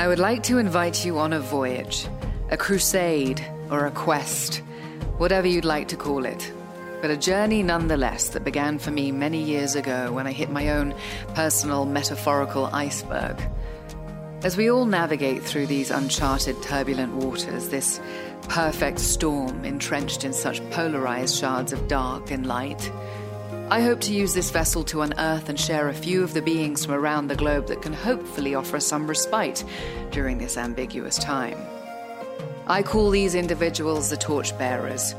I would like to invite you on a voyage, a crusade, or a quest, whatever you'd like to call it. But a journey nonetheless that began for me many years ago when I hit my own personal metaphorical iceberg. As we all navigate through these uncharted, turbulent waters, this perfect storm entrenched in such polarized shards of dark and light, I hope to use this vessel to unearth and share a few of the beings from around the globe that can hopefully offer some respite during this ambiguous time. I call these individuals the torchbearers,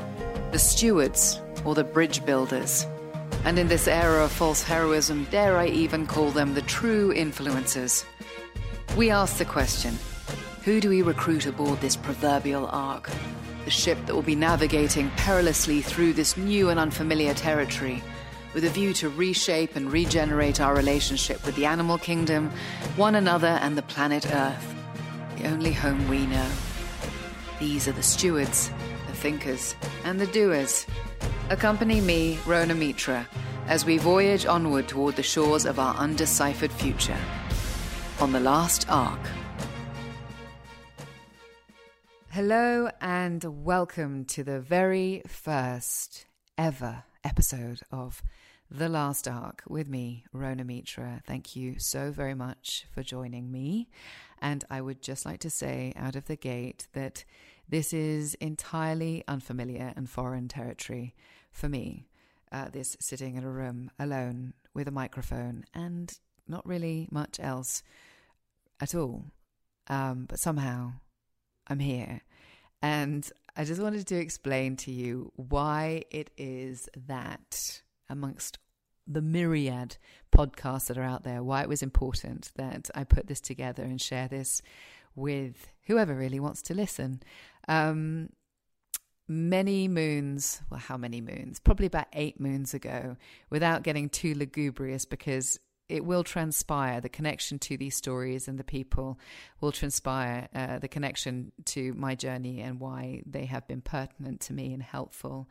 the stewards, or the bridge builders. And in this era of false heroism, dare I even call them the true influencers. We ask the question who do we recruit aboard this proverbial ark? The ship that will be navigating perilously through this new and unfamiliar territory with a view to reshape and regenerate our relationship with the animal kingdom, one another, and the planet Earth, the only home we know. These are the stewards, the thinkers, and the doers. Accompany me, Rhona Mitra, as we voyage onward toward the shores of our undeciphered future. On the last ark. Hello, and welcome to the very first ever episode of the Last Ark with me, Rhona Mitra. Thank you so very much for joining me. And I would just like to say out of the gate that this is entirely unfamiliar and foreign territory for me. Uh, this sitting in a room alone with a microphone and not really much else at all. Um, but somehow I'm here. And I just wanted to explain to you why it is that amongst the myriad podcasts that are out there, why it was important that I put this together and share this with whoever really wants to listen. Um, many moons, well, how many moons? Probably about eight moons ago, without getting too lugubrious, because it will transpire the connection to these stories and the people will transpire uh, the connection to my journey and why they have been pertinent to me and helpful.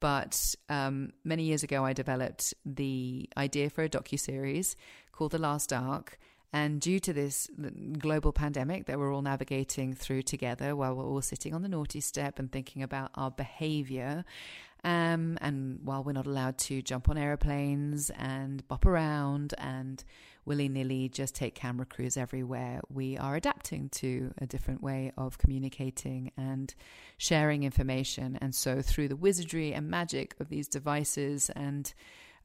But um, many years ago, I developed the idea for a docu series called The Last Ark. And due to this global pandemic that we're all navigating through together while we're all sitting on the naughty step and thinking about our behavior, um, and while we're not allowed to jump on airplanes and bop around and willy nilly just take camera crews everywhere. We are adapting to a different way of communicating and sharing information. And so, through the wizardry and magic of these devices and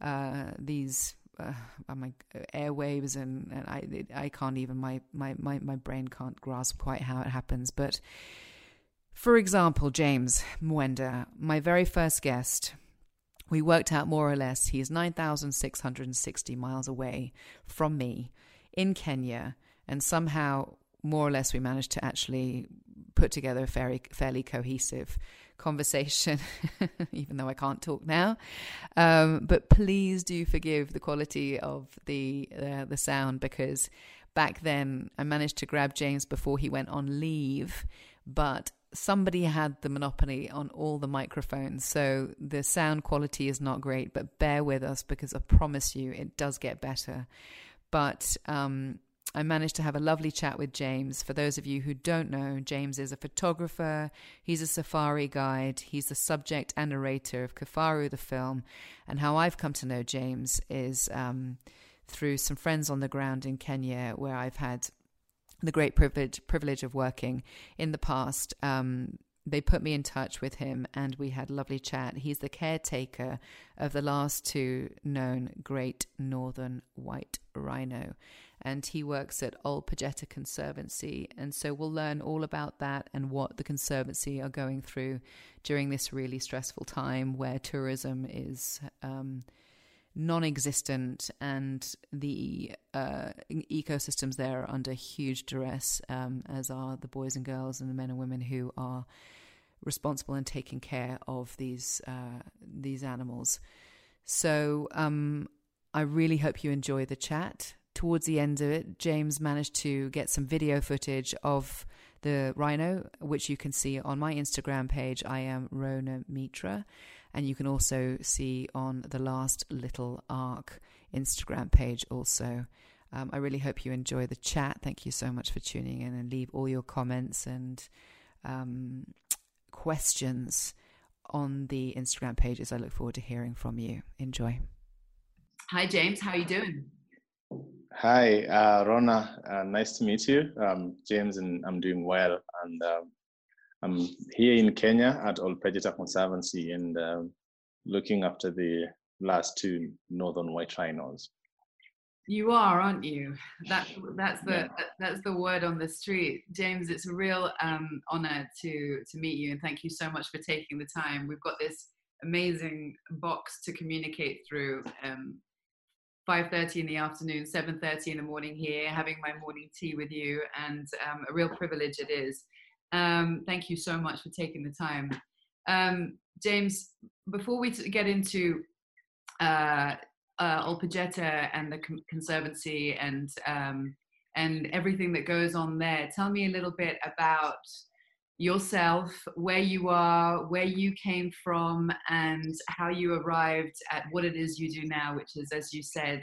uh, these uh, my airwaves and, and I I can't even my, my my my brain can't grasp quite how it happens but for example James Mwenda my very first guest we worked out more or less he is 9,660 miles away from me in Kenya, and somehow, more or less, we managed to actually put together a fairly, fairly cohesive conversation, even though I can't talk now. Um, but please do forgive the quality of the uh, the sound because back then I managed to grab James before he went on leave, but somebody had the monopoly on all the microphones, so the sound quality is not great, but bear with us because I promise you it does get better. But um, I managed to have a lovely chat with James. For those of you who don't know, James is a photographer, he's a safari guide, he's the subject and narrator of Kifaru, the film. And how I've come to know James is um, through some friends on the ground in Kenya where I've had the great privilege privilege of working in the past. Um, they put me in touch with him and we had a lovely chat. He's the caretaker of the last two known great northern white rhino. And he works at Ol Pejeta Conservancy. And so we'll learn all about that and what the Conservancy are going through during this really stressful time where tourism is um, non existent and the uh, ecosystems there are under huge duress, um, as are the boys and girls and the men and women who are responsible and taking care of these uh, these animals. So um, I really hope you enjoy the chat. Towards the end of it, James managed to get some video footage of the rhino, which you can see on my Instagram page. I am Rhona Mitra. And you can also see on the Last Little Ark Instagram page also. Um, I really hope you enjoy the chat. Thank you so much for tuning in and leave all your comments and um, questions on the Instagram pages. I look forward to hearing from you. Enjoy. Hi, James. How are you doing? Hi, uh, Rhona. Uh, nice to meet you. Um, James, and I'm doing well. And um, I'm here in Kenya at Ol Pejeta Conservancy and um, looking after the last two northern white rhinos. You are, aren't you? That that's the yeah. that's the word on the street, James. It's a real um, honor to to meet you, and thank you so much for taking the time. We've got this amazing box to communicate through. Um, 5.30 in the afternoon 7.30 in the morning here having my morning tea with you and um, a real privilege it is um, thank you so much for taking the time um, james before we get into uh, uh, and the Conservancy and um, and everything that goes on there. Tell me a little bit about yourself, where you are, where you came from, and how you arrived at what it is you do now, which is, as you said,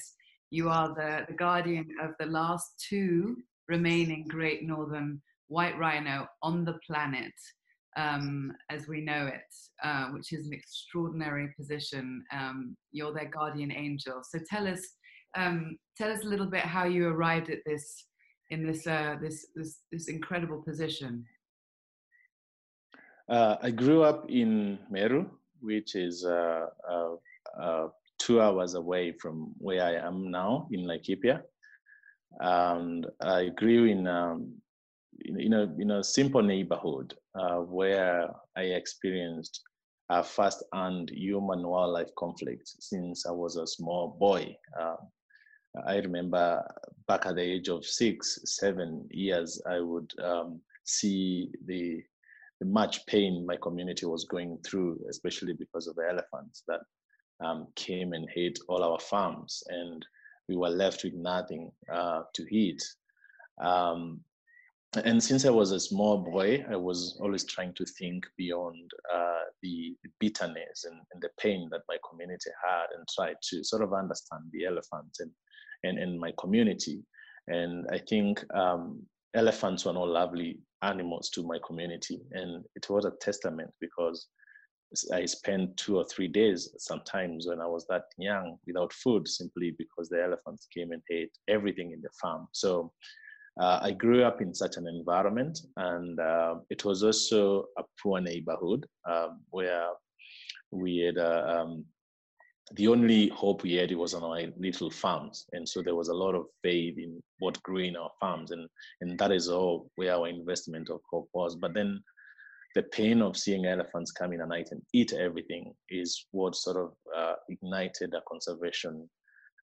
you are the, the guardian of the last two remaining great northern white rhino on the planet um, as we know it, uh, which is an extraordinary position. Um, you're their guardian angel. So tell us, um, tell us a little bit how you arrived at this in this uh, this, this this incredible position. Uh, I grew up in Meru, which is uh, uh, uh, two hours away from where I am now in Laikipia, and I grew in um, in, a in a simple neighborhood uh, where I experienced a first-hand human wildlife conflict since I was a small boy. Uh, I remember back at the age of six, seven years, I would um, see the, the much pain my community was going through, especially because of the elephants that um, came and ate all our farms, and we were left with nothing uh, to eat. Um, and since I was a small boy, I was always trying to think beyond uh, the, bitterness and, and, the pain that my community had and try to sort of understand the elephants and, and, and my community. And I think um, elephants were not lovely animals to my community. And it was a testament because I spent two or three days sometimes when I was that young without food simply because the elephants came and ate everything in the farm. So uh, I grew up in such an environment, and uh, it was also a poor neighborhood um, where we had uh, um, the only hope we had was on our little farms, and so there was a lot of faith in what grew in our farms, and and that is all where our investment of hope was. But then the pain of seeing elephants come in at night and eat everything is what sort of uh, ignited a conservation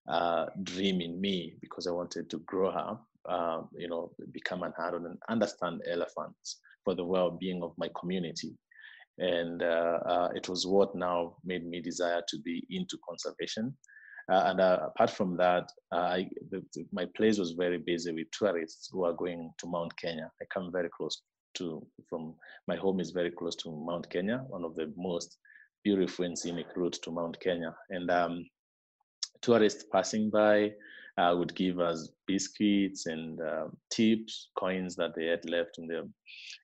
uh, dream in me because I wanted to grow up uh, you know, become an adult and understand elephants for the well-being of my community. And uh, uh, it was what now made me desire to be into conservation. Uh, and uh, apart from that, I, the, the, my place was very busy with tourists who are going to Mount Kenya. I come very close to, from my home is very close to Mount Kenya, one of the most beautiful and scenic routes to Mount Kenya. And um, tourists passing by, uh, would give us biscuits and uh, tips, coins that they had left in them.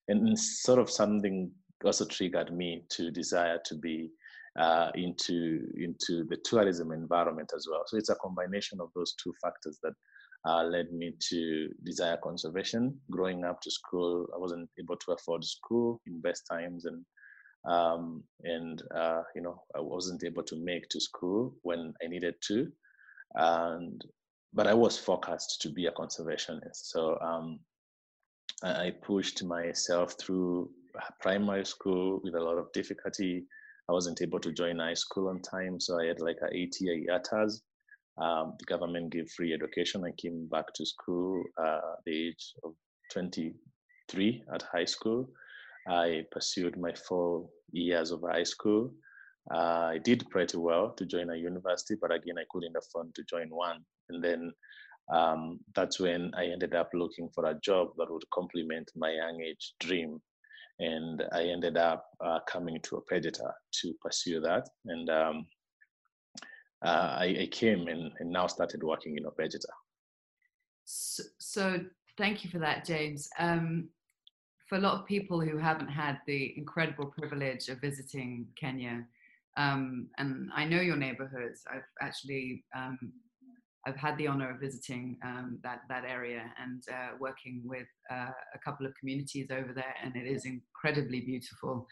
And sort of something also triggered me to desire to be uh, into into the tourism environment as well. So it's a combination of those two factors that uh, led me to desire conservation. Growing up to school, I wasn't able to afford school in best times, and um, and uh, you know I wasn't able to make to school when I needed to, and but I was focused to be a conservationist. So um, I pushed myself through primary school with a lot of difficulty. I wasn't able to join high school on time, so I had like a eight-year IATAs. Um, the government gave free education. I came back to school uh, at the age of 23 at high school. I pursued my four years of high school. Uh, I did pretty well to join a university, but again, I couldn't afford to join one. And then um, that's when I ended up looking for a job that would complement my young age dream. And I ended up uh, coming to Ol Pejeta to pursue that. And um, uh, I, I, came and, and, now started working in Ol Pejeta. So, so, thank you for that, James. Um, for a lot of people who haven't had the incredible privilege of visiting Kenya, um, and I know your neighborhoods. I've actually um, I've had the honor of visiting um, that that area and uh, working with uh, a couple of communities over there, and it is incredibly beautiful,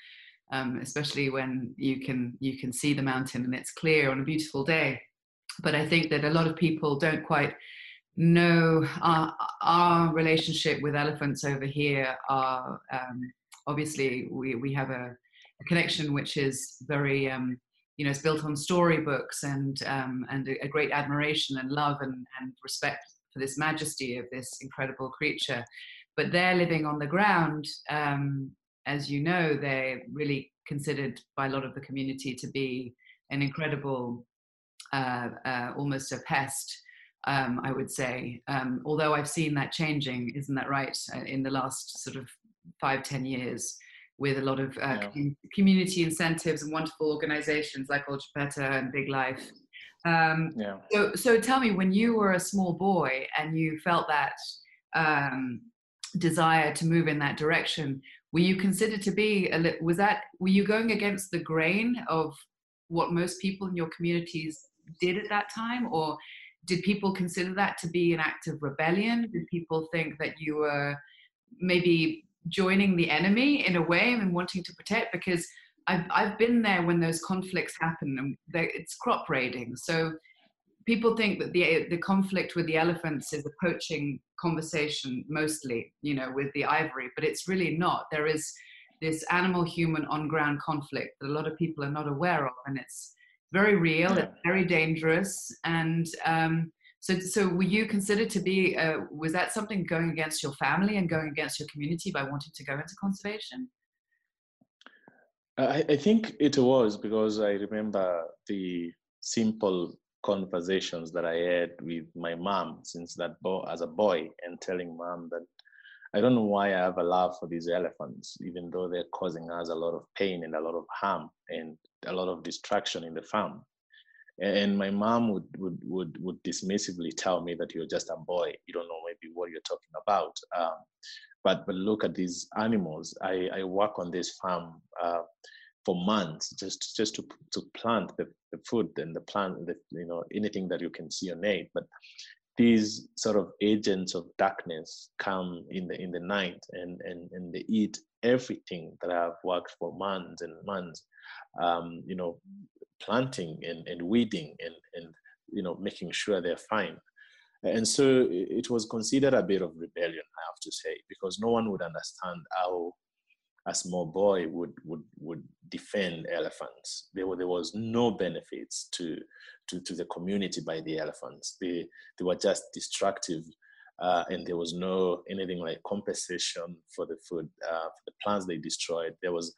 um, especially when you can you can see the mountain and it's clear on a beautiful day. But I think that a lot of people don't quite know our, our relationship with elephants over here. Are um, obviously we we have a, a connection which is very um, you know, it's built on storybooks and um, and a, great admiration and love and, and respect for this majesty of this incredible creature. But they're living on the ground, um, as you know, they're really considered by a lot of the community to be an incredible, uh, uh, almost a pest. Um, I would say, um, although I've seen that changing, isn't that right? Uh, in the last sort of five, ten years, with a lot of uh, yeah. com- community incentives and wonderful organizations like Ol Pejeta and Big Life. Um, yeah. So, so tell me, when you were a small boy and you felt that um, desire to move in that direction, were you considered to be a li- was that were you going against the grain of what most people in your communities did at that time, or did people consider that to be an act of rebellion? Did people think that you were maybe joining the enemy in a way and wanting to protect because I've, I've been there when those conflicts happen and it's crop raiding. So people think that the, the conflict with the elephants is a poaching conversation mostly, you know, with the ivory, but it's really not. There is this animal human on ground conflict that a lot of people are not aware of and it's very real, yeah. it's very dangerous. And um, so, so were you considered to be? Uh, was that something going against your family and going against your community by wanting to go into conservation? I, I think it was because I remember the simple conversations that I had with my mom since that bo- as a boy, and telling mom that I don't know why I have a love for these elephants, even though they're causing us a lot of pain and a lot of harm and a lot of destruction in the farm and my mom would would would would dismissively tell me that you're just a boy. You don't know maybe what you're talking about. Um, but but look at these animals. I i work on this farm uh, for months just just to to plant the, the food and the plant the, you know anything that you can see on it. But these sort of agents of darkness come in the in the night and and and they eat everything that I've worked for months and months um, you know planting and, and weeding and, and you know making sure they're fine. And so it was considered a bit of rebellion i have to say because no one would understand how a small boy would would would defend elephants. There, there was no benefits to, to to the community by the elephants. They they were just destructive uh, and there was no anything like compensation for the food uh, for the plants they destroyed. There was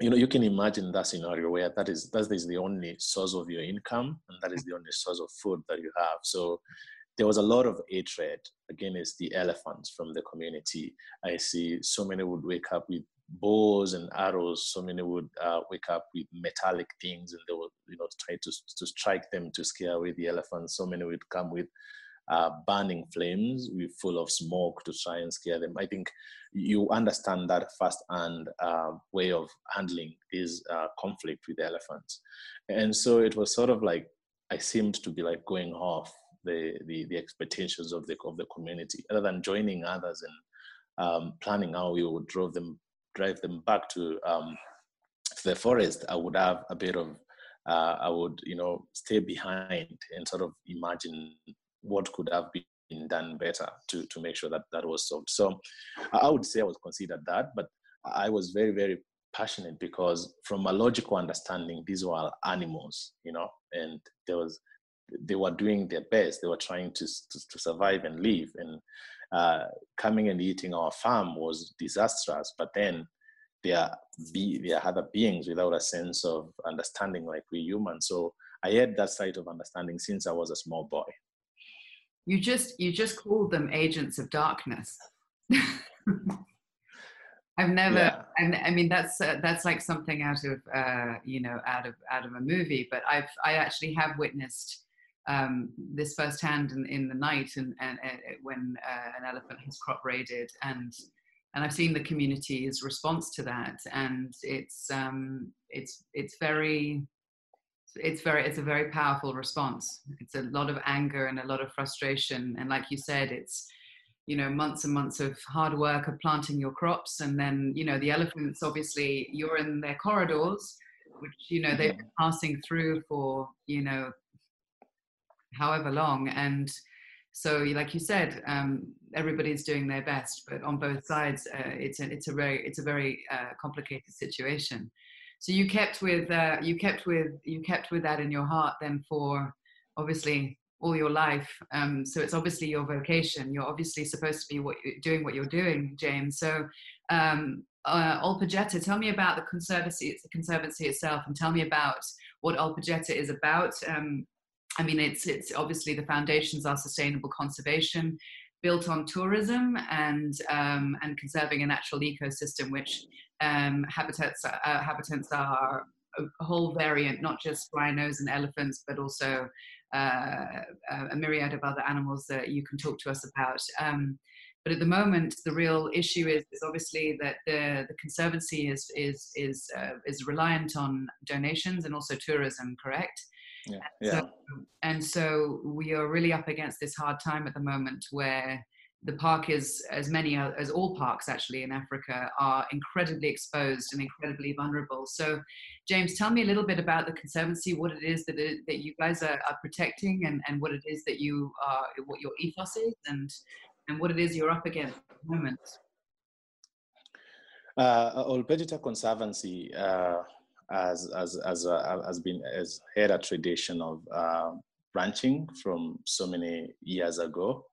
you know you can imagine that scenario where that is that is the only source of your income and that is the only source of food that you have. So there was a lot of hatred against the elephants from the community. I see so many would wake up with bows and arrows. So many would uh, wake up with metallic things and they would you know try to, to strike them to scare away the elephants. So many would come with uh, burning flames with full of smoke to try and scare them. I think you understand that firsthand uh, way of handling this uh, conflict with the elephants, and so it was sort of like I seemed to be like going off the the, the expectations of the of the community, other than joining others and um, planning how we would drive them drive them back to um, the forest. I would have a bit of uh, I would, you know, stay behind and sort of imagine what could have been done better to, to make sure that that was solved. So I would say I was considered that, but I was very, very passionate because from a logical understanding, these were animals, you know, and there was they were doing their best. They were trying to to, to survive and live, and uh, coming and eating our farm was disastrous. But then they are be they are other beings without a sense of understanding like we humans. So I had that side of understanding since I was a small boy you just you just called them agents of darkness i've never yeah. and i mean that's uh, that's like something out of uh, you know out of out of a movie but i've i actually have witnessed um, this firsthand in, in the night and, and, and when uh, an elephant has crop raided and and I've seen the community's response to that and it's um, it's it's very it's very it's a very powerful response. It's a lot of anger and a lot of frustration. And like you said it's you know months and months of hard work of planting your crops. And then you know the elephants obviously you're in their corridors which you know they've been passing through for you know however long. And so like you said um, everybody's doing their best but on both sides uh, it's a, it's a very it's a very uh, complicated situation so you kept with uh, you kept with you kept with that in your heart then for obviously all your life. Um, so it's obviously your vocation. You're obviously supposed to be what doing what you're doing james. So um, uh, tell me about the conservancy, it's the conservancy itself, and tell me about what Ol Pejeta is about. Um, I mean, it's it's obviously the foundations are sustainable conservation, built on tourism and um, and conserving a natural ecosystem, which um, habitats uh, habitats are a whole variant, not just rhinos and elephants, but also uh, a myriad of other animals that you can talk to us about. Um, but at the moment, the real issue is, is obviously that the, the conservancy is is is uh, is reliant on donations and also tourism. Correct? Yeah. yeah. So, and so we are really up against this hard time at the moment where the park is as many as all parks actually in africa are incredibly exposed and incredibly vulnerable so james tell me a little bit about the conservancy what it is that, it, that you guys are, are, protecting and, and what it is that you are what your ethos is and and what it is you're up against at the moment uh, Ol Pejeta Conservancy uh, has, has, has, uh, has been has had a tradition of uh, ranching from so many years ago.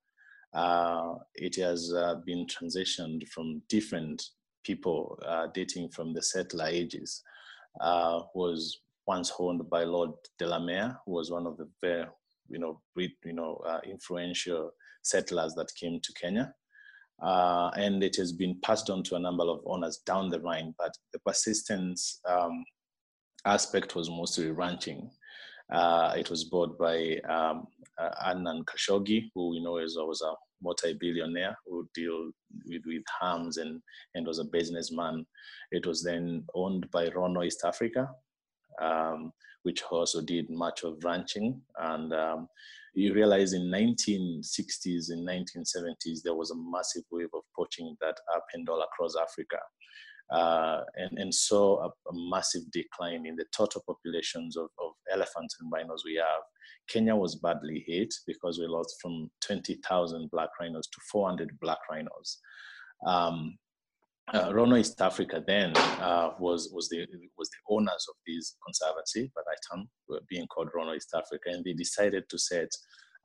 Uh, it has uh, been transitioned from different people uh, dating from the settler ages. Uh, was once owned by Lord Delamere, who was one of the very, you know, you know, influential settlers that came to Kenya. Uh, and it has been passed on to a number of owners down the line. But the persistence um, aspect was mostly ranching. Uh, it was bought by um, uh, Adnan Khashoggi, who we know is was a multi-billionaire who deal with, with hams and, and was a businessman. It was then owned by Lonrho East Africa, um, which also did much of ranching. And um, you realize in 1960s and 1970s, there was a massive wave of poaching that happened all across Africa uh, and, and saw a, a, massive decline in the total populations of, of elephants and rhinos we have. Kenya was badly hit because we lost from 20,000 black rhinos to 400 black rhinos. Um, uh, Lonrho East Africa then uh, was was the was the owners of this conservancy, but I time being called Lonrho East Africa, and they decided to set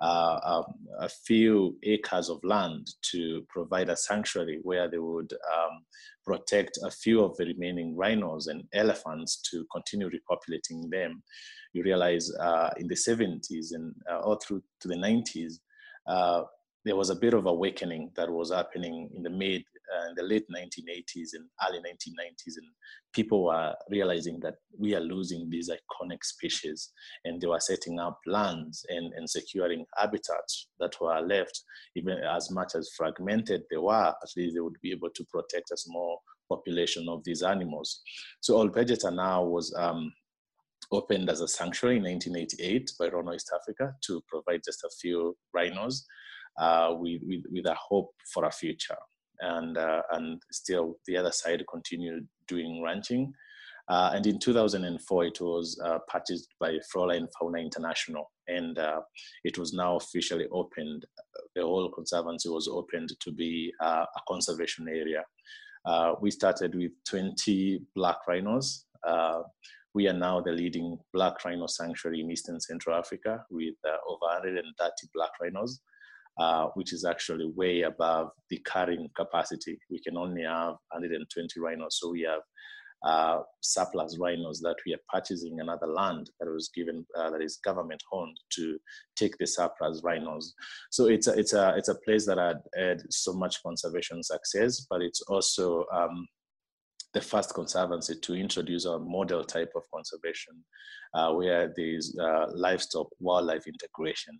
uh, um, a few acres of land to provide a sanctuary where they would um, protect a few of the remaining rhinos and elephants to continue repopulating them. You realize uh, in the 70s and uh, all through to the 90s, uh, there was a bit of awakening that was happening in the mid uh, in the late 1980s and early 1990s and people were realizing that we are losing these iconic species and they were setting up lands and, and securing habitats that were left even as much as fragmented they were at least they would be able to protect a small population of these animals so Ol Pejeta now was um, opened as a sanctuary in 1988 by Lonrho East Africa to provide just a few rhinos uh, with, with, with a hope for a future. And, uh, and still the other side continued doing ranching. Uh, and in 2004, it was uh, purchased by Flora and Fauna International, and uh, it was now officially opened. The whole conservancy was opened to be uh, a conservation area. Uh, we started with 20 black rhinos. We are now the leading black rhino sanctuary in Eastern Central Africa with over 130 black rhinos. Uh, which is actually way above the carrying capacity. We can only have 120 rhinos. So we have uh, surplus rhinos that we are purchasing another land that was given uh, that is government owned to take the surplus rhinos. So it's a, it's a it's a place that had had so much conservation success, but it's also um, the first conservancy to introduce a model type of conservation uh, where there is uh, livestock wildlife integration.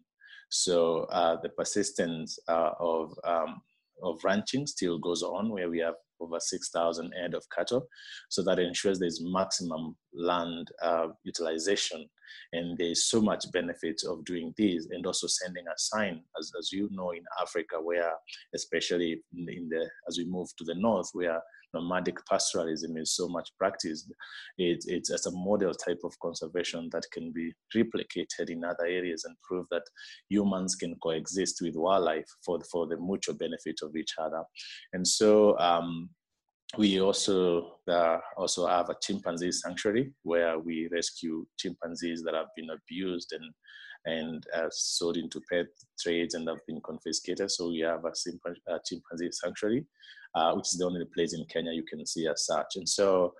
So uh, the persistence uh, of um, of ranching still goes on, where we have over 6,000 head of cattle. So that ensures there's maximum land uh, utilization. And there's so much benefit of doing this and also sending a sign, as, as you know, in Africa, where especially in the, in the as we move to the north, where nomadic pastoralism is so much practiced. It, it's as a model type of conservation that can be replicated in other areas and prove that humans can coexist with wildlife for for the mutual benefit of each other. And so um, we also uh, also have a chimpanzee sanctuary where we rescue chimpanzees that have been abused and and uh, sold into pet trades and have been confiscated. So we have a chimpanzee sanctuary uh, which is the only place in Kenya you can see as such. And so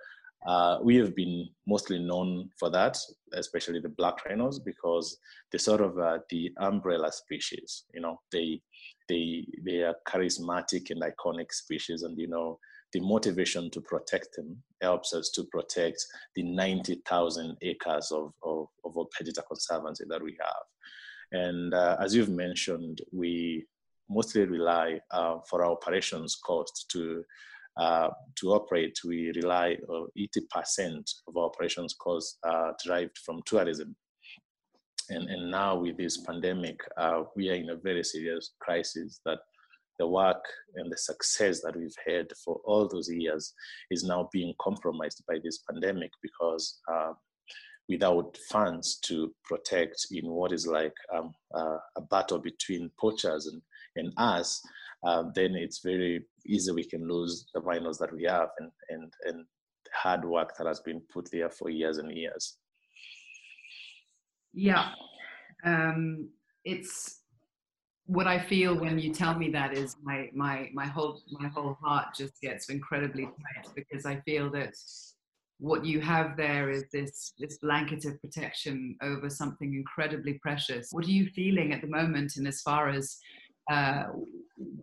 uh, we have been mostly known for that, especially the black rhinos, because they're sort of uh, the umbrella species. You know, they they they are charismatic and iconic species, and you know the motivation to protect them helps us to protect the 90,000 acres of, of, of Pejeta Conservancy that we have. And uh, as you've mentioned, we mostly rely uh, for our operations cost to uh, to operate. We rely on uh, 80% of our operations costs uh, derived from tourism. And, and now with this pandemic, uh, we are in a very serious crisis that the work and the success that we've had for all those years is now being compromised by this pandemic because uh, without funds to protect in what is like um, uh, a battle between poachers and in us, uh, then it's very easy we can lose the rhinos that we have and, and, and hard work that has been put there for years and years. Yeah. Um, it's what I feel when you tell me that is my, my, my whole, my whole heart just gets incredibly tight because I feel that what you have there is this this blanket of protection over something incredibly precious what are you feeling at the moment and as far as uh,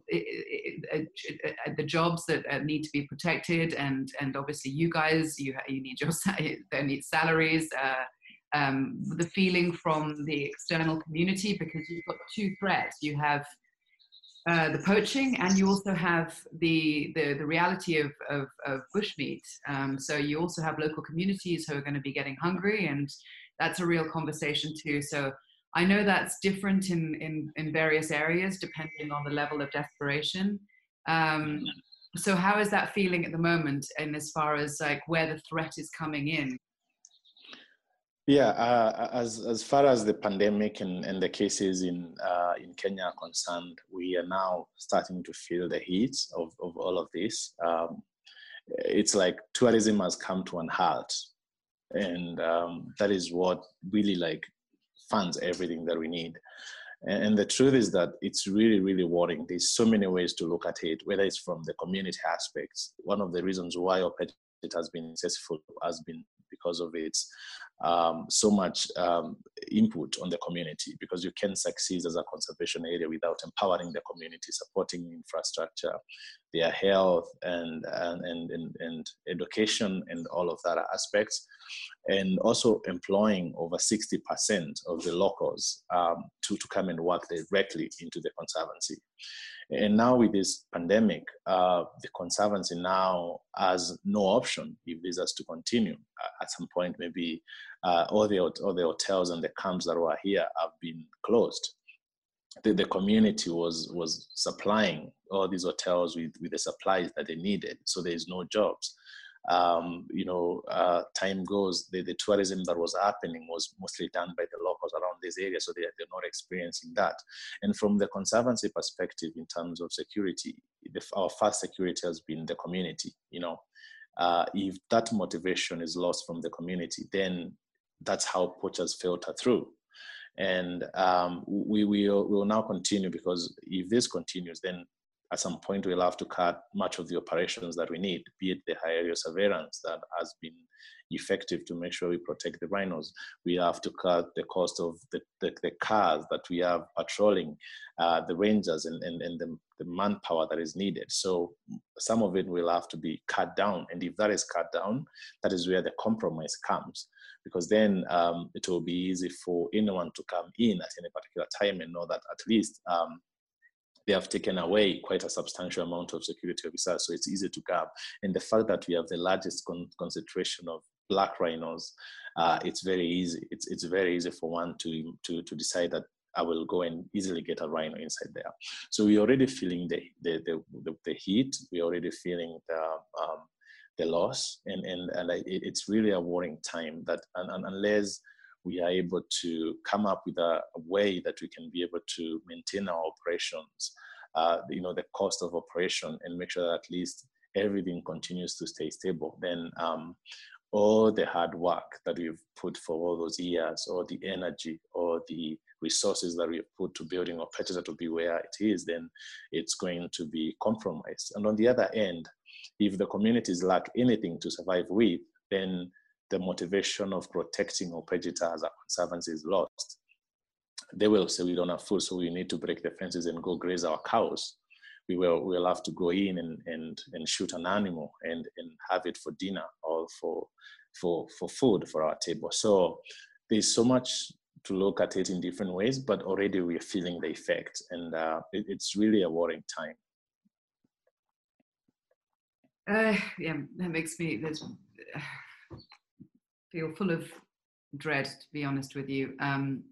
it, it, it, the jobs that uh, need to be protected, and and obviously you guys, you you need your they need salaries. Uh, um, the feeling from the external community because you've got two threats. You have uh, the poaching, and you also have the the, the reality of, of, of bushmeat. Um, so you also have local communities who are going to be getting hungry, and that's a real conversation too. So I know that's different in, in, in various areas depending on the level of desperation. Um, so how is that feeling at the moment and as far as like where the threat is coming in? Yeah, uh, as as far as the pandemic and, and the cases in uh, in Kenya are concerned, we are now starting to feel the heat of, of all of this. Um, it's like tourism has come to an halt, and um, that is what really like funds everything that we need. And the truth is that it's really, really worrying. There's so many ways to look at it, whether it's from the community aspects. One of the reasons why OPED has been successful has been because of its um, so much um, input on the community because you can succeed as a conservation area without empowering the community, supporting infrastructure, their health and, and, and, and education and all of that aspects. And also employing over 60% of the locals um, to, to come and work directly into the conservancy. And now with this pandemic, uh, the conservancy now has no option if this has to continue. Uh, at some point, maybe uh, all the all the hotels and the camps that were here have been closed. The, the community was was supplying all these hotels with, with the supplies that they needed, so there is no jobs um, you know, uh, time goes, the, the tourism that was happening was mostly done by the locals around this area, so they, they're not experiencing that. And from the conservancy perspective, in terms of security, the, our first security has been the community. You know, uh, if that motivation is lost from the community, then that's how poachers filter through. And um, we will we will now continue because if this continues, then at some point we'll have to cut much of the operations that we need, be it the high area surveillance that has been effective to make sure we protect the rhinos. We have to cut the cost of the, the, the cars that we have patrolling, uh, the rangers, and, and, and the, the manpower that is needed. So some of it will have to be cut down. And if that is cut down, that is where the compromise comes. Because then um, it will be easy for anyone to come in at any particular time and know that at least um, they have taken away quite a substantial amount of security officers, so it's easy to grab. And the fact that we have the largest con- concentration of black rhinos, uh, it's very easy. It's it's very easy for one to to to decide that I will go and easily get a rhino inside there. So we're already feeling the the the, the, the heat. We're already feeling the um, the loss, and and and I, it's really a worrying time that and, and unless we are able to come up with a, a way that we can be able to maintain our operations, uh, you know, the cost of operation and make sure that at least everything continues to stay stable, then um, all the hard work that we've put for all those years, or the energy, or the resources that we've put to building Ol Pejeta to be where it is, then it's going to be compromised. And on the other end, if the communities lack anything to survive with, then the motivation of protecting Ol Pejeta as a conservancy is lost. They will say we don't have food, so we need to break the fences and go graze our cows. We will we'll have to go in and, and, and shoot an animal and, and have it for dinner or for for for food for our table. So there's so much to look at it in different ways, but already we're feeling the effect, and uh, it, it's really a worrying time. Uh, yeah, that makes me. Uh, feel full of dread, to be honest with you. Um,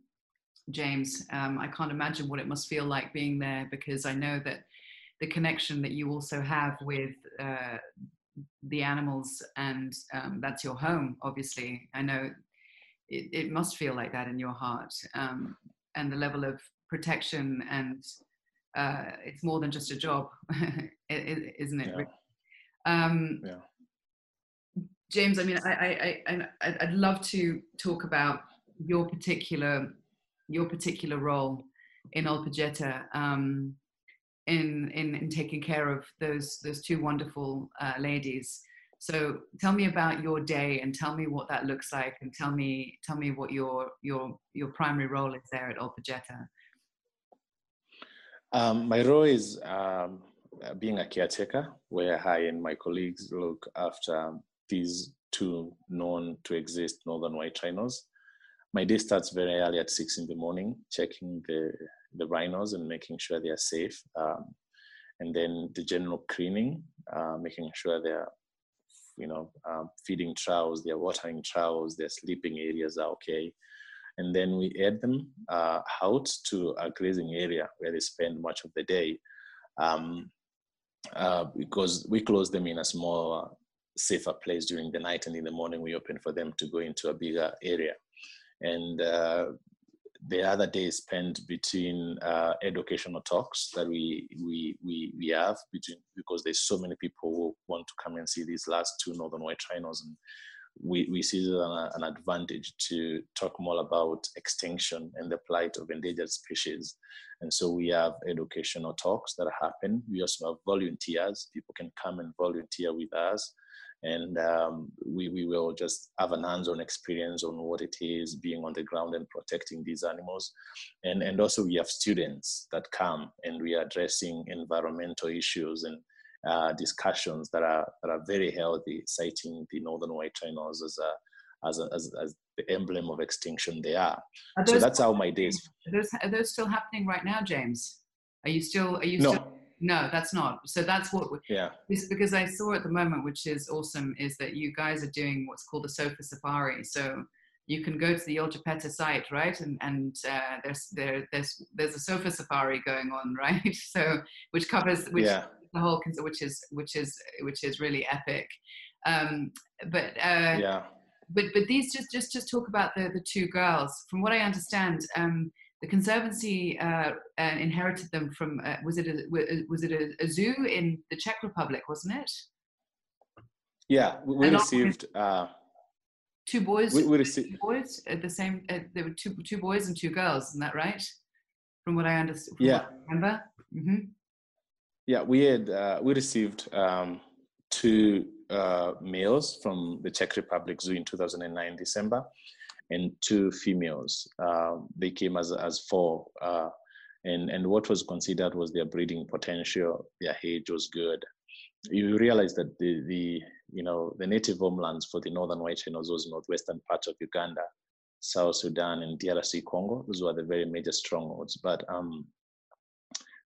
James, um, I can't imagine what it must feel like being there because I know that the connection that you also have with uh, the animals and um, that's your home, obviously. I know it, it, must feel like that in your heart um, and the level of protection and uh, it's more than just a job, isn't it? Yeah. Um, yeah. James, I mean, I, I, I, I'd love to talk about your particular, your particular role in Ol Pejeta, um, in, in, in taking care of those, those two wonderful uh, ladies. So tell me about your day and tell me what that looks like and tell me, tell me what your, your, your primary role is there at Ol Pejeta. Um, my role is um, being a caretaker, where I and my colleagues look after these two known to exist northern white rhinos. My day starts very early at six in the morning, checking the, the rhinos and making sure they are safe. Um, and then the general cleaning, uh, making sure they're, you know, um, feeding troughs, their watering troughs, their sleeping areas are okay. And then we add them uh, out to a grazing area where they spend much of the day. Um, uh, because we close them in a small safer place during the night and in the morning we open for them to go into a bigger area. And uh, the other days spent between uh, educational talks that we, we we we have between because there's so many people who want to come and see these last two northern white rhinos and we, we see it an, an advantage to talk more about extinction and the plight of endangered species. And so we have educational talks that happen. We also have volunteers. People can come and volunteer with us and um, we, we will just have an hands-on experience on what it is being on the ground and protecting these animals and and also we have students that come and we are addressing environmental issues and uh, discussions that are that are very healthy citing the northern white rhinos as a as, a, as, as the emblem of extinction they are, are so that's how my days are those, are those still happening right now james are you still are you no. still no that's not so that's what We, yeah This, because i saw at the moment which is awesome is that you guys are doing what's called a sofa safari so you can go to the Ol Pejeta site, right? And and uh, there's there there's there's a sofa safari going on, right? So which covers which yeah. The whole which is which is which is really epic. Um, but uh, yeah. But but these just just just talk about the the two girls. From what I understand, um, the conservancy uh, uh, inherited them from uh, was it a, was it a, a, zoo in the Czech Republic, wasn't it? Yeah, we, we received uh, two boys. We, we received two boys at the same. Uh, there were two two boys and two girls. Isn't that right? From what I understand. Yeah. I remember. Mm-hmm. Yeah, we had uh, we received um, two uh, males from the Czech Republic Zoo in 2009 December, and two females. Uh, they came as as four, uh, and and what was considered was their breeding potential. Their age was good. You realize that the the you know the native homelands for the northern white rhinos was northwestern part of Uganda, South Sudan, and DRC Congo. Those were the very major strongholds. But um,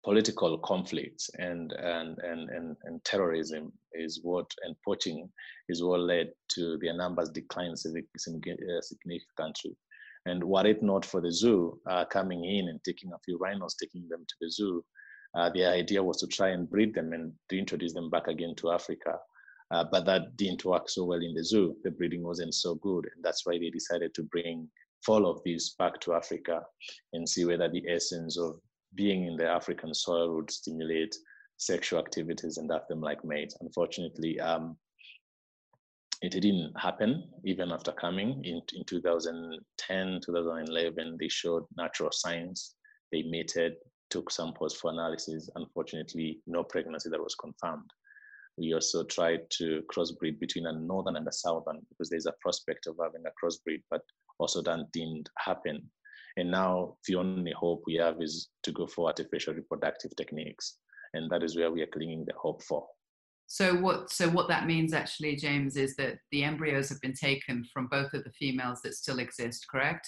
political conflicts and, and, and, and, and terrorism is what, and poaching is what led to their numbers decline significantly. And were it not for the zoo uh, coming in and taking a few rhinos, taking them to the zoo, uh, the idea was to try and breed them and to introduce them back again to Africa. Uh, but that didn't work so well in the zoo. The breeding wasn't so good. And that's why they decided to bring four of these back to Africa and see whether the essence of being in the African soil would stimulate sexual activities and have them like mates. Unfortunately, um, it didn't happen even after coming in, in 2010, 2011. They showed natural signs. They mated, took samples for analysis. Unfortunately, no pregnancy that was confirmed. We also tried to crossbreed between a northern and a southern because there's a prospect of having a crossbreed, but also that didn't happen. And now the only hope we have is to go for artificial reproductive techniques. And that is where we are clinging the hope for. So what so what that means actually, James, is that the embryos have been taken from both of the females that still exist, correct?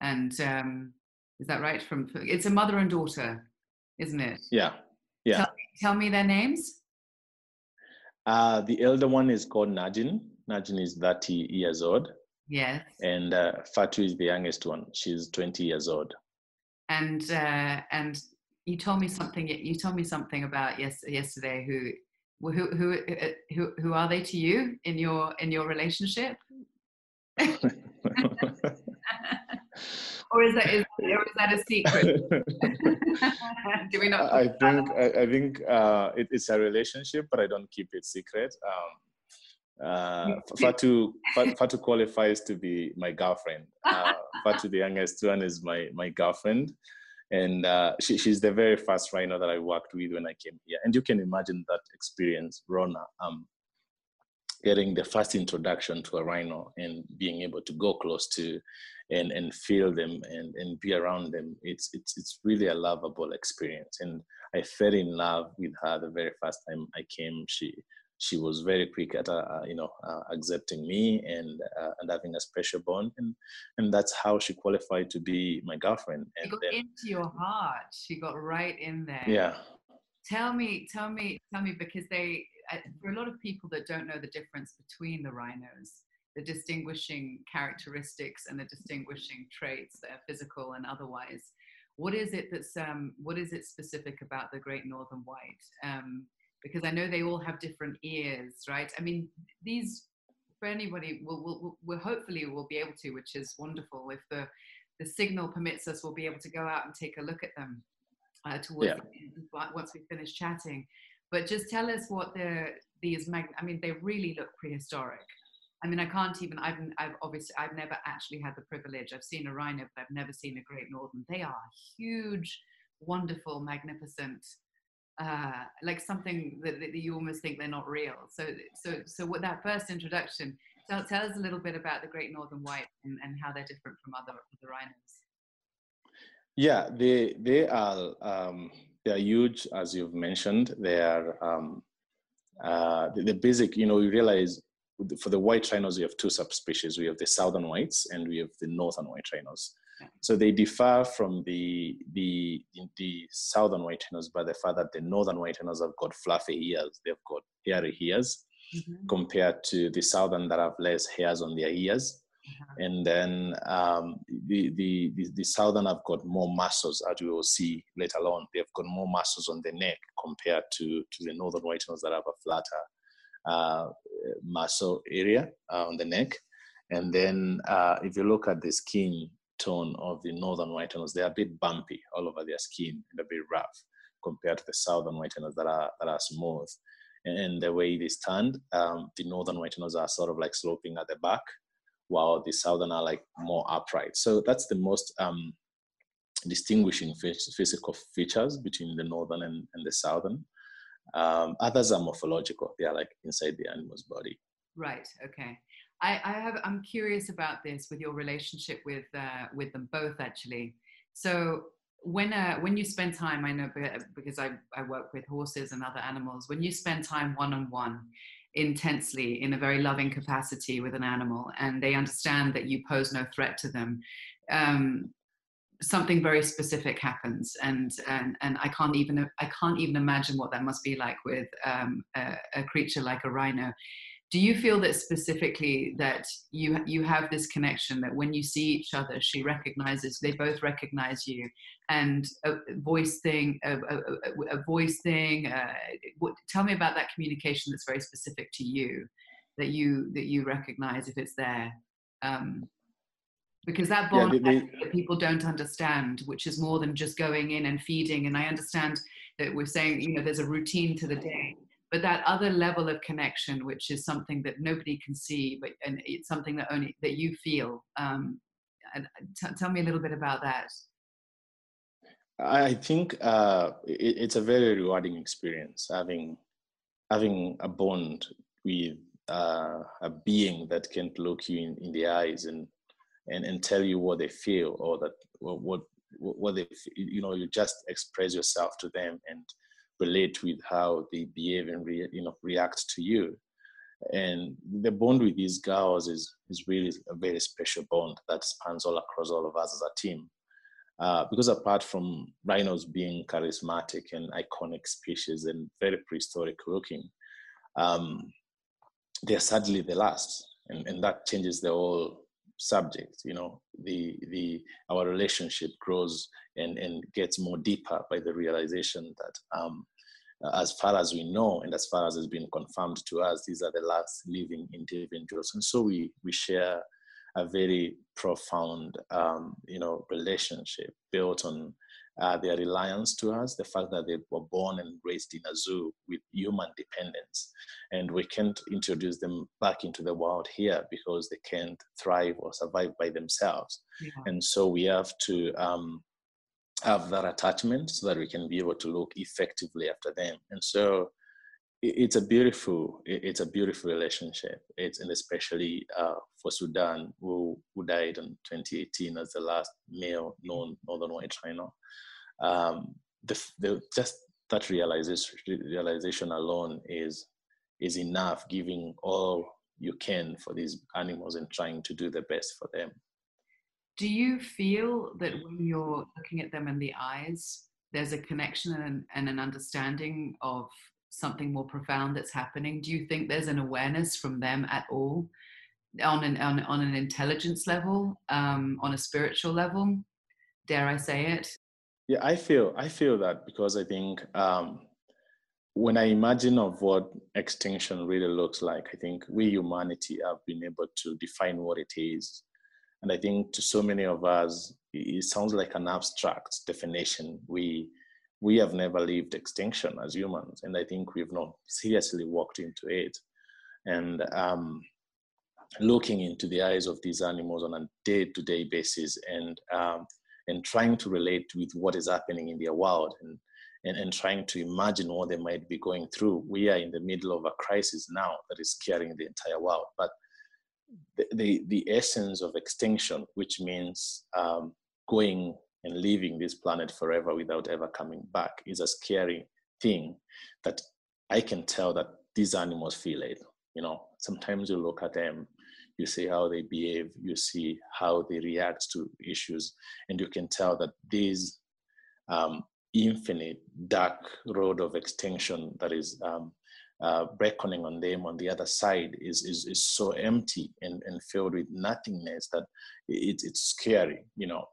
And um, is that right? From it's a mother and daughter, isn't it? Yeah. Yeah. Tell, tell me their names. Uh, the elder one is called Najin. Najin is 30 years old. Yes. And uh, Fatu is the youngest one. She's 20 years old. And uh, and you told me something. You told me something about yes yesterday. Who who who who who are they to you in your in your relationship? or is that is, or is that a secret? Do we not? I think I, I, think uh, it, it's a relationship, but I don't keep it secret. Um, uh, Fatu, Fatu qualifies to be my girlfriend. Uh, Fatu, the youngest one, is my my girlfriend, and uh, she, she's the very first rhino that I worked with when I came here. And you can imagine that experience, Rhona, um, getting the first introduction to a rhino and being able to go close to and and feel them and and be around them. It's it's it's really a lovable experience, and I fell in love with her the very first time I came. She she was very quick at uh, you know uh, accepting me and uh, and having a special bond and and that's how she qualified to be my girlfriend and she got then, into your heart. She got right in there. Yeah. Tell me tell me tell me because they for a lot of people that don't know the difference between the rhinos the distinguishing characteristics and the distinguishing traits that are physical and otherwise what is it that's um, what is it specific about the great northern white? Um, because I know they all have different ears, right? I mean, these for anybody will will will hopefully will be able to, which is wonderful. If the the signal permits us, we'll be able to go out and take a look at them uh, towards yeah. once we finish chatting. But just tell us what the these mag. I mean, they really look prehistoric. I mean, I can't even. I've, I've obviously, I've never actually had the privilege. I've seen a rhino, but I've never seen a great northern. They are huge, wonderful, magnificent uh, like something that, that, you almost think they're not real. So, so, so what that first introduction, tell, tell us a little bit about the Great Northern White and, and how they're different from other, other rhinos. Yeah, they they are um, they are huge, as you've mentioned. They are um, uh, the, the, basic. You know, you realize for the white rhinos, we have two subspecies. We have the southern whites and we have the northern white rhinos. So they differ from the the the southern white rhinos by the fact that the northern white rhinos have got fluffy ears. They've got hairy ears mm-hmm. compared to the southern that have less hairs on their ears. Mm-hmm. And then um, the, the, the, the, southern have got more muscles, as we will see later on. They've got more muscles on the neck compared to, to the northern white rhinos that have a flatter uh, muscle area uh, on the neck. And then uh, if you look at the skin, tone of the northern white rhinos. They're a bit bumpy all over their skin and a bit rough compared to the southern white rhinos that are that are smooth. And the way they stand, um, the northern white rhinos are sort of like sloping at the back, while the southern are like more upright. So that's the most um, distinguishing physical features between the northern and, and the southern. Um, others are morphological; they are like inside the animal's body. Right. Okay. I, I have. I'm curious about this with your relationship with uh, with them both, actually. So when uh, when you spend time, I know because I, I work with horses and other animals. When you spend time one on one, intensely in a very loving capacity with an animal, and they understand that you pose no threat to them, um, something very specific happens, and and and I can't even I can't even imagine what that must be like with um, a, a creature like a rhino do you feel that specifically that you you have this connection that when you see each other she recognizes they both recognize you and a voice thing a, a, a voice thing uh, tell me about that communication that's very specific to you that you that you recognize if it's there um, because that bond yeah, they, that people don't understand which is more than just going in and feeding and i understand that we're saying you know there's a routine to the day but that other level of connection which is something that nobody can see but and it's something that only that you feel um, and t- tell me a little bit about that. I think uh, it, it's a very rewarding experience having having a bond with uh, a being that can look you in, in the eyes and, and and tell you what they feel or that what what, what they you know you just express yourself to them and relate with how they behave and re, you know react to you. And the bond with these girls is is really a very special bond that spans all across all of us as a team. Uh, because apart from rhinos being charismatic and iconic species and very prehistoric looking um, they're sadly the last. And, and that changes the whole subject you know the the our relationship grows and and gets more deeper by the realization that um, as far as we know and as far as has been confirmed to us these are the last living individuals. And so we we share a very profound um, you know relationship built on uh, their reliance to us, the fact that they were born and raised in a zoo with human dependence. And we can't introduce them back into the world here because they can't thrive or survive by themselves. Yeah. And so we have to um, have that attachment so that we can be able to look effectively after them. And so it's a beautiful it's a beautiful relationship. It's and especially uh, for sudan who who died in 2018 as the last male known northern white rhino. Um, the, the, just that realization realization alone is is enough giving all you can for these animals and trying to do the best for them. Do you feel that when you're looking at them in the eyes there's a connection and, and an understanding of something more profound that's happening? Do you think there's an awareness from them at all on an on, on an intelligence level um, on a spiritual level? Dare i say it? Yeah, I feel I feel that because I think um, when I imagine of what extinction really looks like, I think we humanity have been able to define what it is, and I think to so many of us, it sounds like an abstract definition. We we have never lived extinction as humans, and I think we've not seriously walked into it. And um, looking into the eyes of these animals on a day-to-day basis, and um, and trying to relate with what is happening in their world and, and, and trying to imagine what they might be going through. We are in the middle of a crisis now that is scaring the entire world. But the, the, the essence of extinction, which means um, going and leaving this planet forever without ever coming back, is a scary thing that I can tell that these animals feel it. You know, sometimes you look at them you see how they behave, you see how they react to issues, and you can tell that this um, infinite dark road of extinction that is um, uh, reckoning on them on the other side is is, is so empty and, and filled with nothingness that it, it's scary, you know.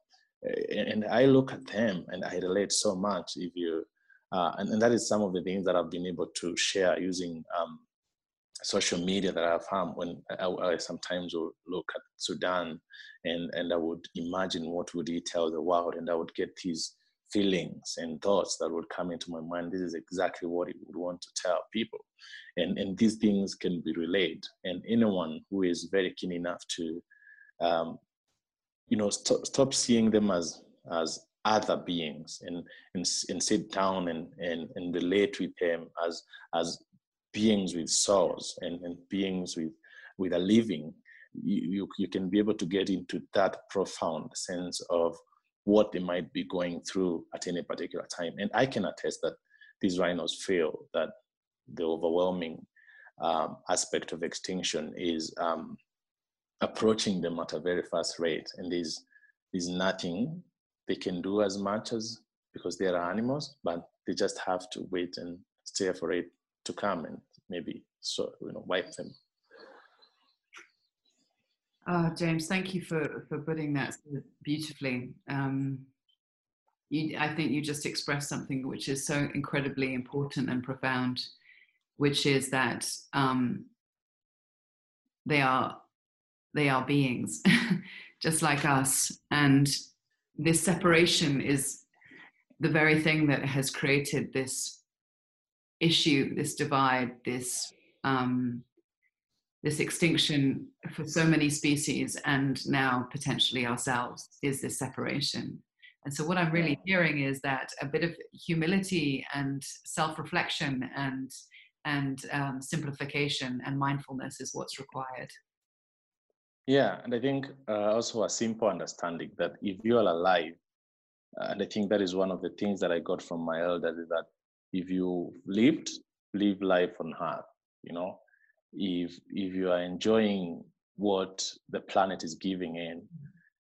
And, I look at them and I relate so much. If you uh, and, and that is some of the things that I've been able to share using um, social media that I've found when I, I, sometimes will look at Sudan and, and I would imagine what would he tell the world and I would get these feelings and thoughts that would come into my mind. This is exactly what he would want to tell people. And, and these things can be relayed. And anyone who is very keen enough to, um, you know, stop, stop seeing them as, as other beings and, and, and sit down and, and, and relate with them as, as beings with souls and, and beings with, with a living, you, you, you can be able to get into that profound sense of what they might be going through at any particular time. And I can attest that these rhinos feel that the overwhelming um, aspect of extinction is um, approaching them at a very fast rate. And there's, there's nothing they can do as much as because they are animals, but they just have to wait and stay for it to come and maybe so you know wipe them. Oh, James, thank you for for putting that so beautifully. Um, you, I think you just expressed something which is so incredibly important and profound, which is that um, they are they are beings, just like us, and this separation is the very thing that has created this issue, this divide, this um, this extinction for so many species, and now potentially ourselves, is this separation. And so, what I'm really hearing is that a bit of humility and self-reflection and and um, simplification and mindfulness is what's required. Yeah, and I think uh, also a simple understanding that if you are alive, uh, and I think that is one of the things that I got from my elders is that if you lived, live life on earth. You know, if if you are enjoying what the planet is giving in,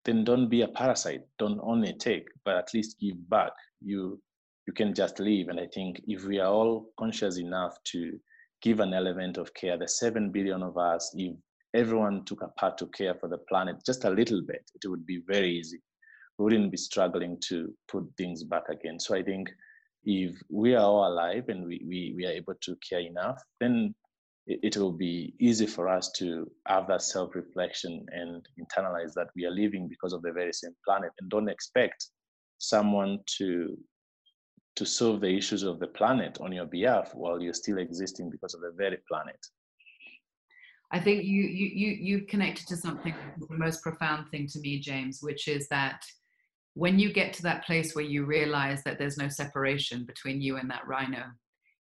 then don't be a parasite. Don't only take, but at least give back. You you can just live. And I think if we are all conscious enough to give an element of care, the seven billion of us, if everyone took a part to care for the planet just a little bit, it would be very easy. We wouldn't be struggling to put things back again. So I think if we are all alive and we, we, we are able to care enough, then it, it will be easy for us to have that self reflection and internalize that we are living because of the very same planet and don't expect someone to to solve the issues of the planet on your behalf while you're still existing because of the very planet. I think you you you you connected to something the most profound thing to me, James, which is that when you get to that place where you realize that there's no separation between you and that rhino,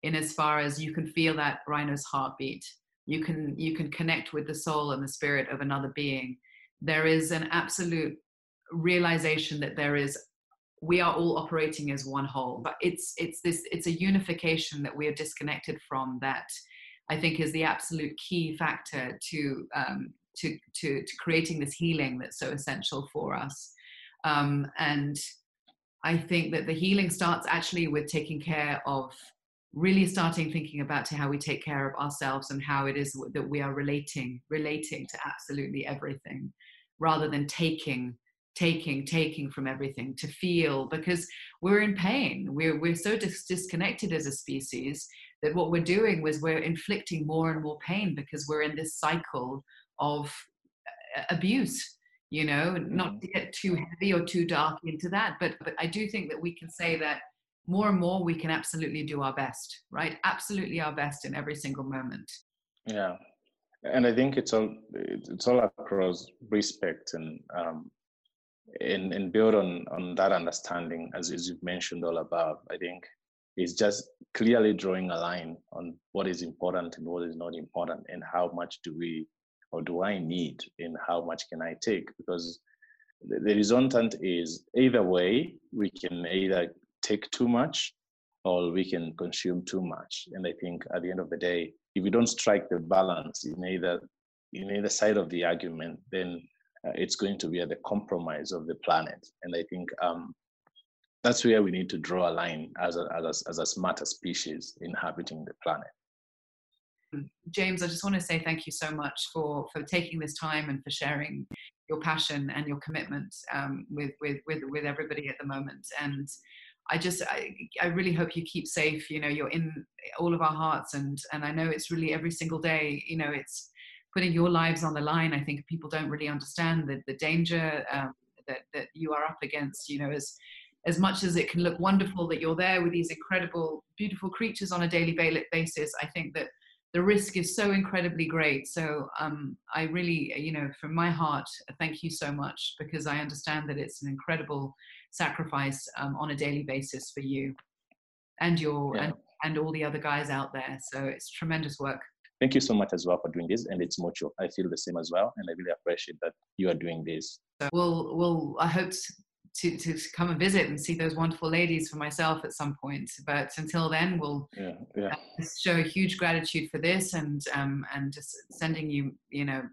in as far as you can feel that rhino's heartbeat, you can you can connect with the soul and the spirit of another being. There is an absolute realization that there is we are all operating as one whole but it's it's this it's a unification that we are disconnected from that I think is the absolute key factor to um, to, to to creating this healing that's so essential for us. Um, and I think that the healing starts actually with taking care of really starting thinking about how we take care of ourselves and how it is that we are relating relating to absolutely everything rather than taking taking taking from everything to feel because we're in pain we're we're so dis- disconnected as a species that what we're doing was we're inflicting more and more pain because we're in this cycle of uh, abuse you know? Not mm-hmm. to get too heavy or too dark into that but but i do think that we can say that more and more we can absolutely do our best right? Absolutely our best in every single moment. Yeah. And i think it's all it's all across respect and um and, and build on on that understanding as, as you've mentioned all above i think is just clearly drawing a line on what is important and what is not important and how much do we or do I need and how much can I take? Because the, the resultant is either way, we can either take too much or we can consume too much. And I think at the end of the day, if we don't strike the balance in either in either side of the argument, then uh, it's going to be at the compromise of the planet. And I think um, that's where we need to draw a line as a, as a, as a smarter species inhabiting the planet. James, I just want to say thank you so much for, for taking this time and for sharing your passion and your commitment um, with, with, with, with everybody at the moment. And I just, I, I really hope you keep safe. You know, you're in all of our hearts. And, and I know it's really every single day, you know, it's putting your lives on the line. I think people don't really understand the, the danger um, that, that you are up against, you know, as, as much as it can look wonderful that you're there with these incredible, beautiful creatures on a daily basis, I think that the risk is so incredibly great. So um, I really, you know, from my heart, thank you so much because I understand that it's an incredible sacrifice um, on a daily basis for you and your yeah. and, and all the other guys out there. So it's tremendous work. Thank you so much as well for doing this, and it's mutual. I feel the same as well, and I really appreciate that you are doing this. So we'll, we'll. I hope to, to come and visit and see those wonderful ladies for myself at some point. But until then, we'll yeah, yeah. show a huge gratitude for this and um, and just sending you, you know,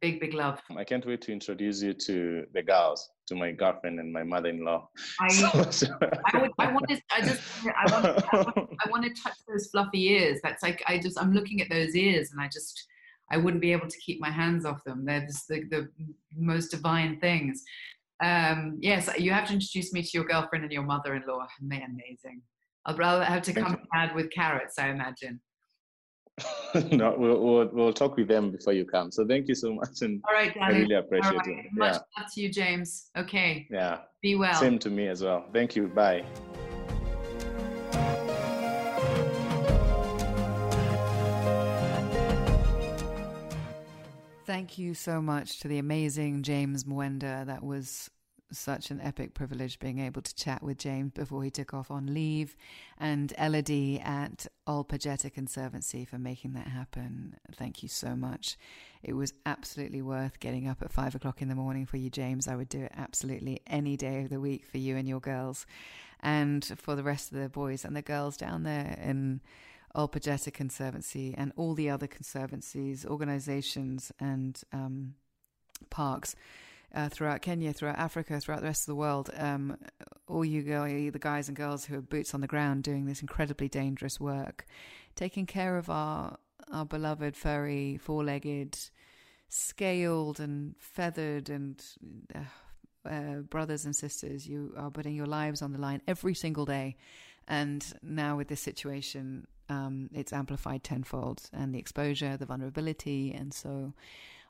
big big love. I can't wait to introduce you to the girls, to my girlfriend and my mother-in-law. I, so. I, would, I wanted, I just, I want, I want, I want to touch those fluffy ears. That's like, I just, I'm looking at those ears and I just. I wouldn't be able to keep my hands off them. They're just the, the most divine things. Um, yes, you have to introduce me to your girlfriend and your mother-in-law. Amazing. I'll rather have to come mad with carrots, I imagine. no, we'll, we'll, we'll talk with them before you come. So thank you so much, and all right, I really appreciate right. it. Much yeah. love to you, James. Okay. Yeah. Be well. Same to me as well. Thank you. Bye. Thank you so much to the amazing James Mwenda. That was such an epic privilege being able to chat with James before he took off on leave, and Elodie at Ol Pejeta Conservancy for making that happen. Thank you so much. It was absolutely worth getting up at five o'clock in the morning for you, James. I would do it absolutely any day of the week for you and your girls, and for the rest of the boys and the girls down there in Ol Pejeta Conservancy and all the other conservancies, organizations, and um, parks uh, throughout Kenya, throughout Africa, throughout the rest of the world. Um, all you the guys and girls who are boots on the ground doing this incredibly dangerous work, taking care of our our beloved furry, four-legged, scaled and feathered and uh, uh, brothers and sisters. You are putting your lives on the line every single day. And now with this situation, um, it's amplified tenfold and the exposure, the vulnerability. And so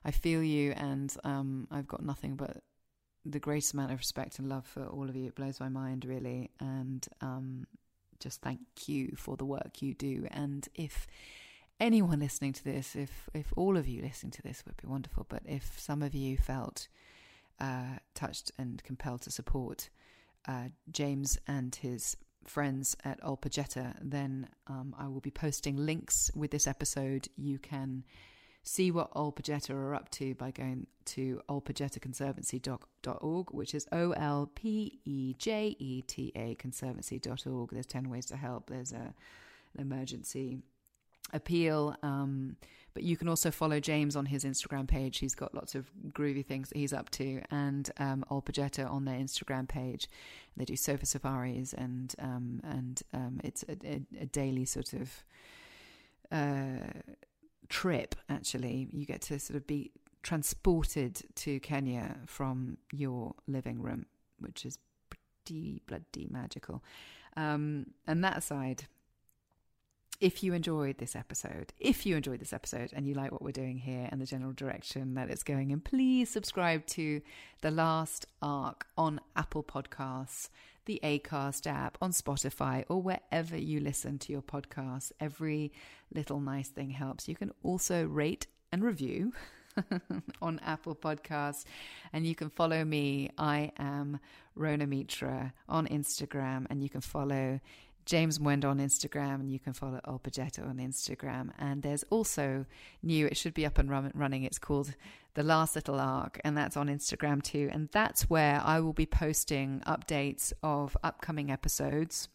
I feel you, and um, I've got nothing but the greatest amount of respect and love for all of you. It blows my mind, really. And um, just thank you for the work you do. And if anyone listening to this, if if all of you listening to this would be wonderful, but if some of you felt uh, touched and compelled to support uh, James and his friends at Ol Pejeta, then um, I will be posting links with this episode. You can see what Ol Pejeta are up to by going to olpejetaconservancy.org, which is O L P E J E T A conservancy.org. There's 10 ways to help. There's a, an emergency appeal. Um, but you can also follow James on his Instagram page. He's got lots of groovy things that he's up to, and um, Ol Pejeta on their Instagram page. They do sofa safaris, and um, and um, it's a, a, a, daily sort of uh, trip. Actually, you get to sort of be transported to Kenya from your living room, which is pretty bloody magical. Um, and that aside, if you enjoyed this episode, if you enjoyed this episode and you like what we're doing here and the general direction that it's going in, please subscribe to The Last Ark on Apple Podcasts, the Acast app, on Spotify, or wherever you listen to your podcasts. Every little nice thing helps. You can also rate and review. on Apple Podcasts. And you can follow me. I am Rhona Mitra on Instagram, and you can follow James Mwenda on Instagram, and you can follow Ol Pejeta on Instagram. And there's also new, it should be up and running. It's called The Last Little Ark, and that's on Instagram too. And that's where I will be posting updates of upcoming episodes.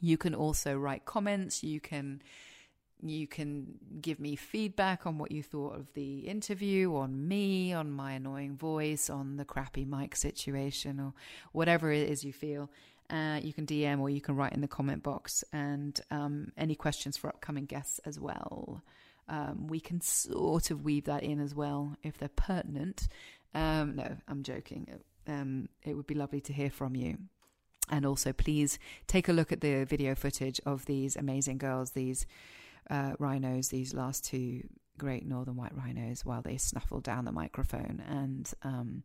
You can also write comments. You can you can give me feedback on what you thought of the interview, on me, on my annoying voice, on the crappy mic situation, or whatever it is you feel. Uh, you can DM or you can write in the comment box, and um, any questions for upcoming guests as well. Um, we can sort of weave that in as well if they're pertinent. Um, no, I'm joking. Um, it would be lovely to hear from you. And also, please take a look at the video footage of these amazing girls, these uh, rhinos, these last two great northern white rhinos, while they snuffle down the microphone. And um,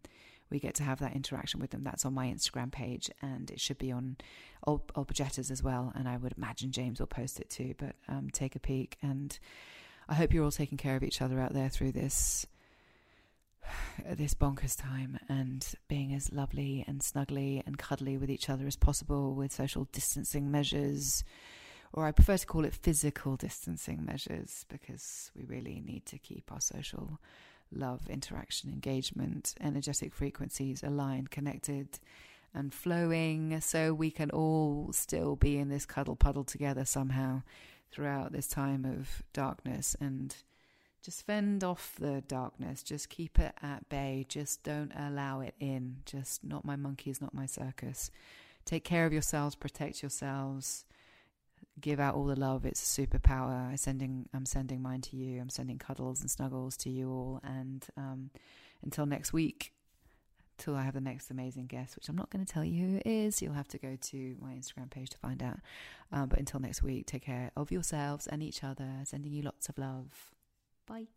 we get to have that interaction with them. That's on my Instagram page, and it should be on Ol- Olpejeta's as well. And I would imagine James will post it too. But um, take a peek, and I hope you're all taking care of each other out there through this this bonkers time and being as lovely and snuggly and cuddly with each other as possible with social distancing measures. Or I prefer to call it physical distancing measures because we really need to keep our social love, interaction, engagement, energetic frequencies aligned, connected, and flowing so we can all still be in this cuddle puddle together somehow throughout this time of darkness and just fend off the darkness. Just keep it at bay. Just don't allow it in. Just not my monkeys, not my circus. Take care of yourselves, protect yourselves, give out all the love. It's a superpower. I'm sending, I'm sending mine to you. I'm sending cuddles and snuggles to you all. And um, until next week, till I have the next amazing guest, which I'm not going to tell you who it is. You'll have to go to my Instagram page to find out. Um, but until next week, take care of yourselves and each other. Sending you lots of love. Bye.